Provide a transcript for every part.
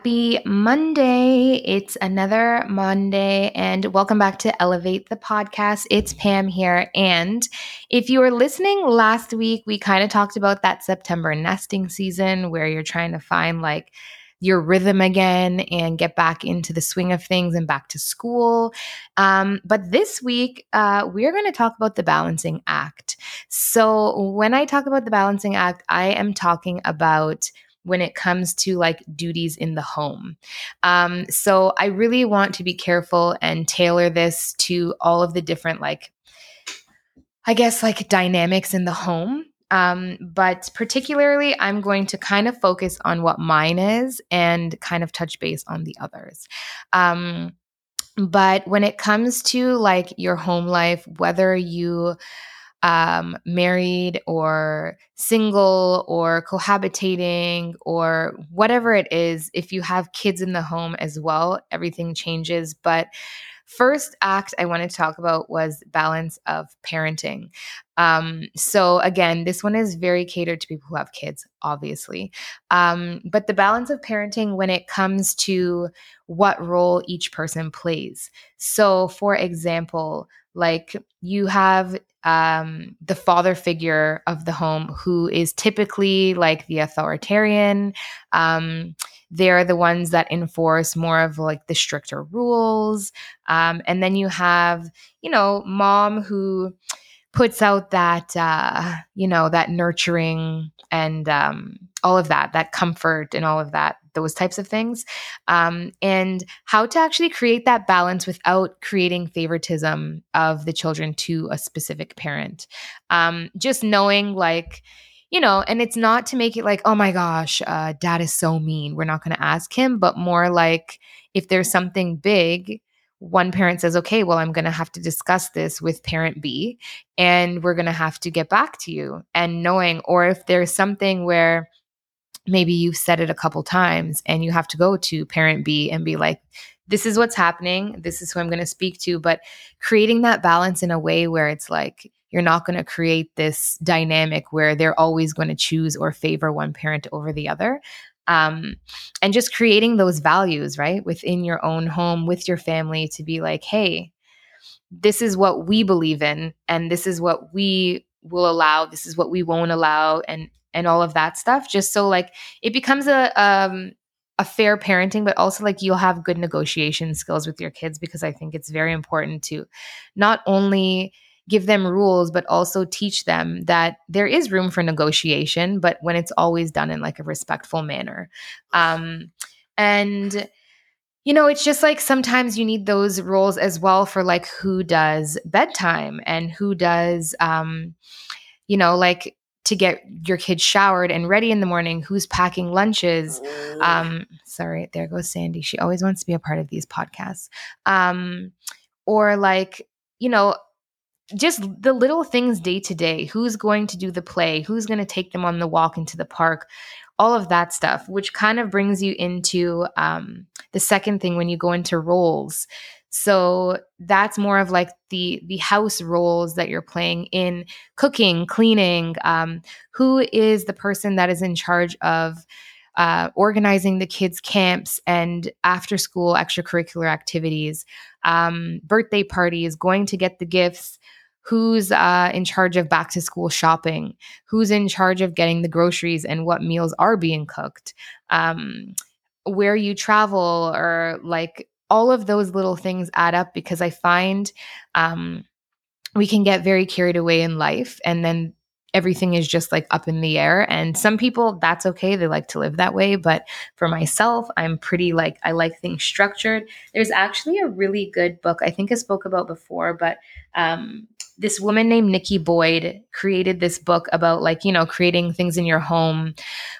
Happy Monday. It's another Monday, and welcome back to Elevate the Podcast. It's Pam here. And if you were listening last week, we kind of talked about that September nesting season where you're trying to find like your rhythm again and get back into the swing of things and back to school. Um, but this week, uh, we're going to talk about the balancing act. So, when I talk about the balancing act, I am talking about when it comes to like duties in the home. Um, so I really want to be careful and tailor this to all of the different, like, I guess, like dynamics in the home. Um, but particularly, I'm going to kind of focus on what mine is and kind of touch base on the others. Um, but when it comes to like your home life, whether you um, married or single or cohabitating or whatever it is, if you have kids in the home as well, everything changes. But first act I wanted to talk about was balance of parenting. Um, so again, this one is very catered to people who have kids, obviously. Um, but the balance of parenting when it comes to what role each person plays. So, for example, like you have um, the father figure of the home who is typically like the authoritarian. Um, they're the ones that enforce more of like the stricter rules. Um, and then you have, you know, mom who puts out that, uh, you know, that nurturing and um, all of that, that comfort and all of that those types of things, um, and how to actually create that balance without creating favoritism of the children to a specific parent. Um, just knowing, like, you know, and it's not to make it like, oh my gosh, uh, dad is so mean. We're not going to ask him, but more like if there's something big, one parent says, okay, well, I'm going to have to discuss this with parent B and we're going to have to get back to you. And knowing, or if there's something where maybe you've said it a couple times and you have to go to parent B and be like, this is what's happening. This is who I'm going to speak to. But creating that balance in a way where it's like, you're not going to create this dynamic where they're always going to choose or favor one parent over the other. Um, and just creating those values, right, within your own home, with your family to be like, hey, this is what we believe in, and this is what we will allow, this is what we won't allow. And and all of that stuff just so like it becomes a um a fair parenting but also like you'll have good negotiation skills with your kids because i think it's very important to not only give them rules but also teach them that there is room for negotiation but when it's always done in like a respectful manner. Um and you know it's just like sometimes you need those roles as well for like who does bedtime and who does um you know like to get your kids showered and ready in the morning, who's packing lunches. Oh. Um, sorry, there goes Sandy. She always wants to be a part of these podcasts. Um, or like, you know, just the little things day to day. Who's going to do the play? Who's going to take them on the walk into the park? All of that stuff, which kind of brings you into um, the second thing when you go into roles. So that's more of like the the house roles that you're playing in cooking, cleaning. Um, who is the person that is in charge of uh, organizing the kids' camps and after school extracurricular activities, um, birthday parties, going to get the gifts? who's uh, in charge of back to school shopping, who's in charge of getting the groceries and what meals are being cooked, um, where you travel, or like all of those little things add up because I find um, we can get very carried away in life and then everything is just like up in the air. And some people that's okay they like to live that way but for myself i'm pretty like i like things structured. There's actually a really good book i think i spoke about before but um, this woman named Nikki Boyd created this book about like, you know, creating things in your home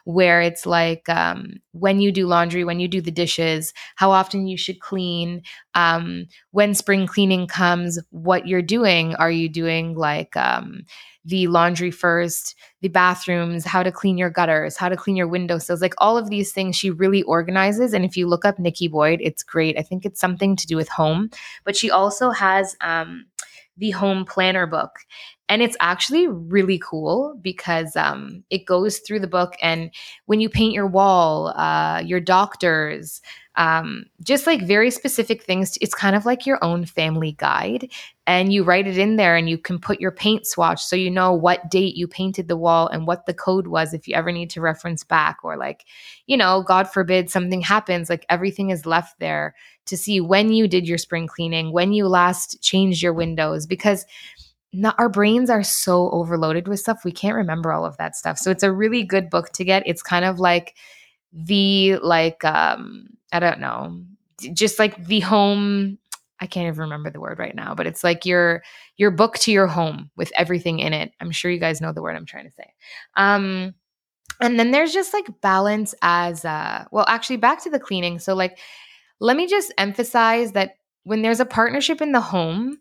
where it's like um, when you do laundry, when you do the dishes, how often you should clean, um, when spring cleaning comes, what you're doing. Are you doing like um, the laundry first, the bathrooms, how to clean your gutters, how to clean your windowsills, like all of these things she really organizes. And if you look up Nikki Boyd, it's great. I think it's something to do with home, but she also has, um, the home planner book. And it's actually really cool because um, it goes through the book. And when you paint your wall, uh, your doctors, um, just like very specific things, it's kind of like your own family guide. And you write it in there and you can put your paint swatch so you know what date you painted the wall and what the code was if you ever need to reference back or like, you know, God forbid something happens, like everything is left there to see when you did your spring cleaning, when you last changed your windows, because not, our brains are so overloaded with stuff. We can't remember all of that stuff. So it's a really good book to get. It's kind of like the, like, um, I don't know, just like the home. I can't even remember the word right now, but it's like your your book to your home with everything in it. I'm sure you guys know the word I'm trying to say. Um, and then there's just like balance as uh well actually back to the cleaning so like let me just emphasize that when there's a partnership in the home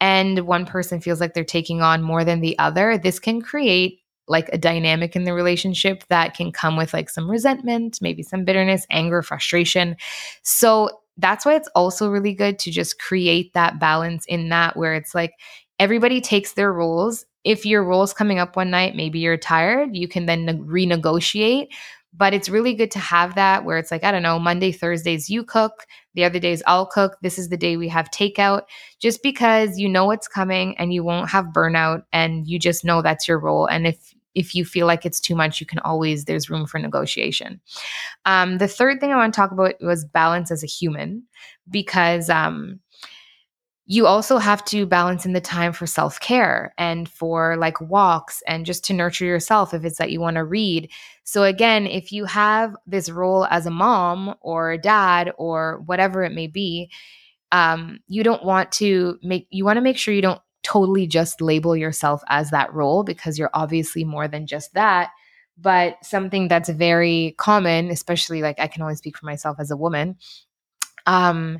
and one person feels like they're taking on more than the other, this can create like a dynamic in the relationship that can come with like some resentment, maybe some bitterness, anger, frustration. So that's why it's also really good to just create that balance in that where it's like everybody takes their roles. If your role is coming up one night, maybe you're tired, you can then ne- renegotiate. But it's really good to have that where it's like, I don't know, Monday, Thursdays you cook, the other days I'll cook. This is the day we have takeout, just because you know what's coming and you won't have burnout and you just know that's your role. And if if you feel like it's too much, you can always, there's room for negotiation. Um, the third thing I want to talk about was balance as a human, because um, you also have to balance in the time for self care and for like walks and just to nurture yourself if it's that you want to read. So, again, if you have this role as a mom or a dad or whatever it may be, um, you don't want to make, you want to make sure you don't totally just label yourself as that role because you're obviously more than just that. But something that's very common, especially like I can only speak for myself as a woman, um,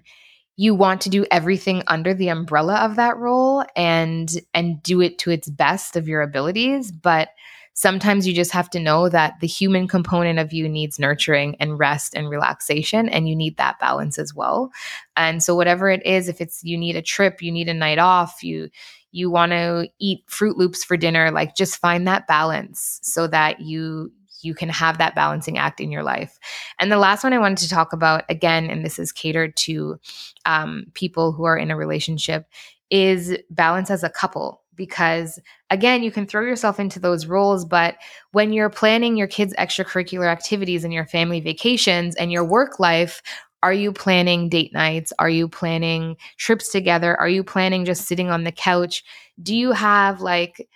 you want to do everything under the umbrella of that role and and do it to its best of your abilities but sometimes you just have to know that the human component of you needs nurturing and rest and relaxation and you need that balance as well. And so whatever it is if it's you need a trip you need a night off you you want to eat Froot Loops for dinner like just find that balance so that you you can have that balancing act in your life. And the last one I wanted to talk about, again, and this is catered to um, people who are in a relationship, is balance as a couple. Because again, you can throw yourself into those roles, but when you're planning your kids' extracurricular activities and your family vacations and your work life, are you planning date nights? Are you planning trips together? Are you planning just sitting on the couch? Do you have like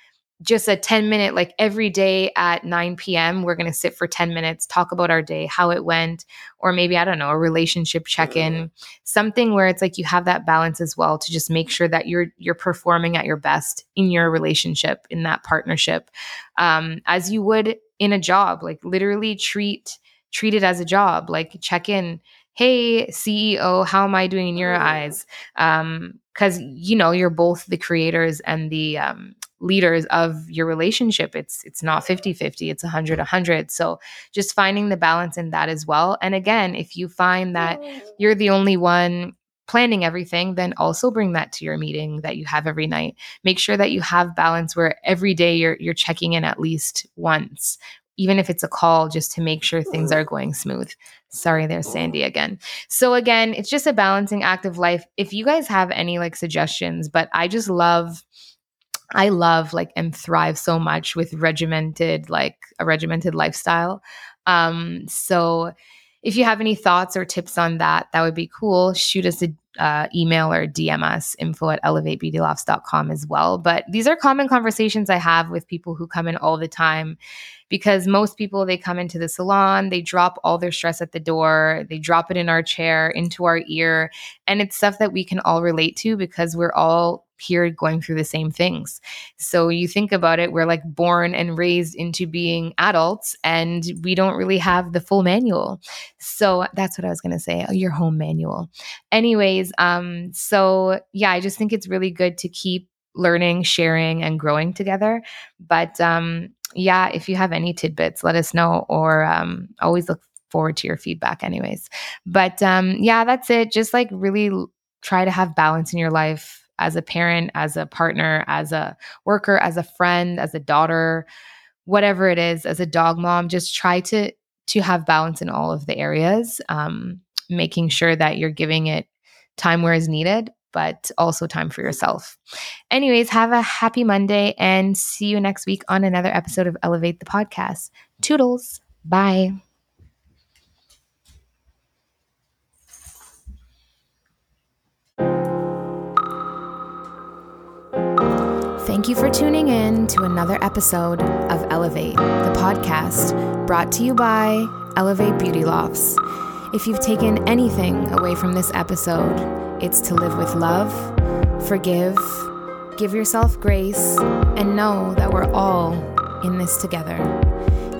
just a 10 minute, like every day at 9 p.m., we're going to sit for 10 minutes, talk about our day, how it went, or maybe, I don't know, a relationship check in, something where it's like you have that balance as well to just make sure that you're, you're performing at your best in your relationship, in that partnership, um, as you would in a job, like literally treat, treat it as a job, like check in. Hey, CEO, how am I doing in your eyes? Um, because you know you're both the creators and the um, leaders of your relationship it's it's not 50-50 it's 100-100 so just finding the balance in that as well. And again if you find that you're the only one planning everything then also bring that to your meeting that you have every night. Make sure that you have balance where every day you're you're checking in at least once even if it's a call just to make sure things are going smooth. Sorry there's Sandy again. So again it's just a balancing act of life. If you guys have any like suggestions but i just love I love like and thrive so much with regimented like a regimented lifestyle. Um, so if you have any thoughts or tips on that, that would be cool. Shoot us a uh, email or DM us info at elevatebeautylofts.com as well. But these are common conversations I have with people who come in all the time because most people they come into the salon they drop all their stress at the door they drop it in our chair into our ear and it's stuff that we can all relate to because we're all here going through the same things so you think about it we're like born and raised into being adults and we don't really have the full manual so that's what i was going to say your home manual anyways um so yeah i just think it's really good to keep learning, sharing, and growing together. But um, yeah, if you have any tidbits, let us know or um, always look forward to your feedback, anyways. But um, yeah, that's it. Just like really try to have balance in your life as a parent, as a partner, as a worker, as a friend, as a daughter, whatever it is, as a dog mom. Just try to to have balance in all of the areas, um, making sure that you're giving it time where is needed, but also time for yourself. Anyways, have a happy Monday and see you next week on another episode of Elevate the Podcast. Toodles. Bye. Thank you for tuning in to another episode of Elevate, the podcast brought to you by Elevate Beauty Lofts. If you've taken anything away from this episode, it's to live with love, forgive, give yourself grace, and know that we're all in this together.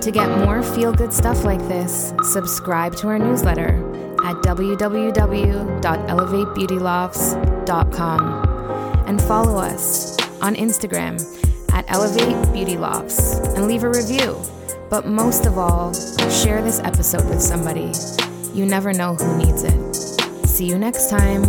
To get more feel good stuff like this, subscribe to our newsletter at www.elevatebeautylofts.com and follow us on Instagram at Elevate Beauty Lofts and leave a review. But most of all, share this episode with somebody. You never know who needs it. See you next time.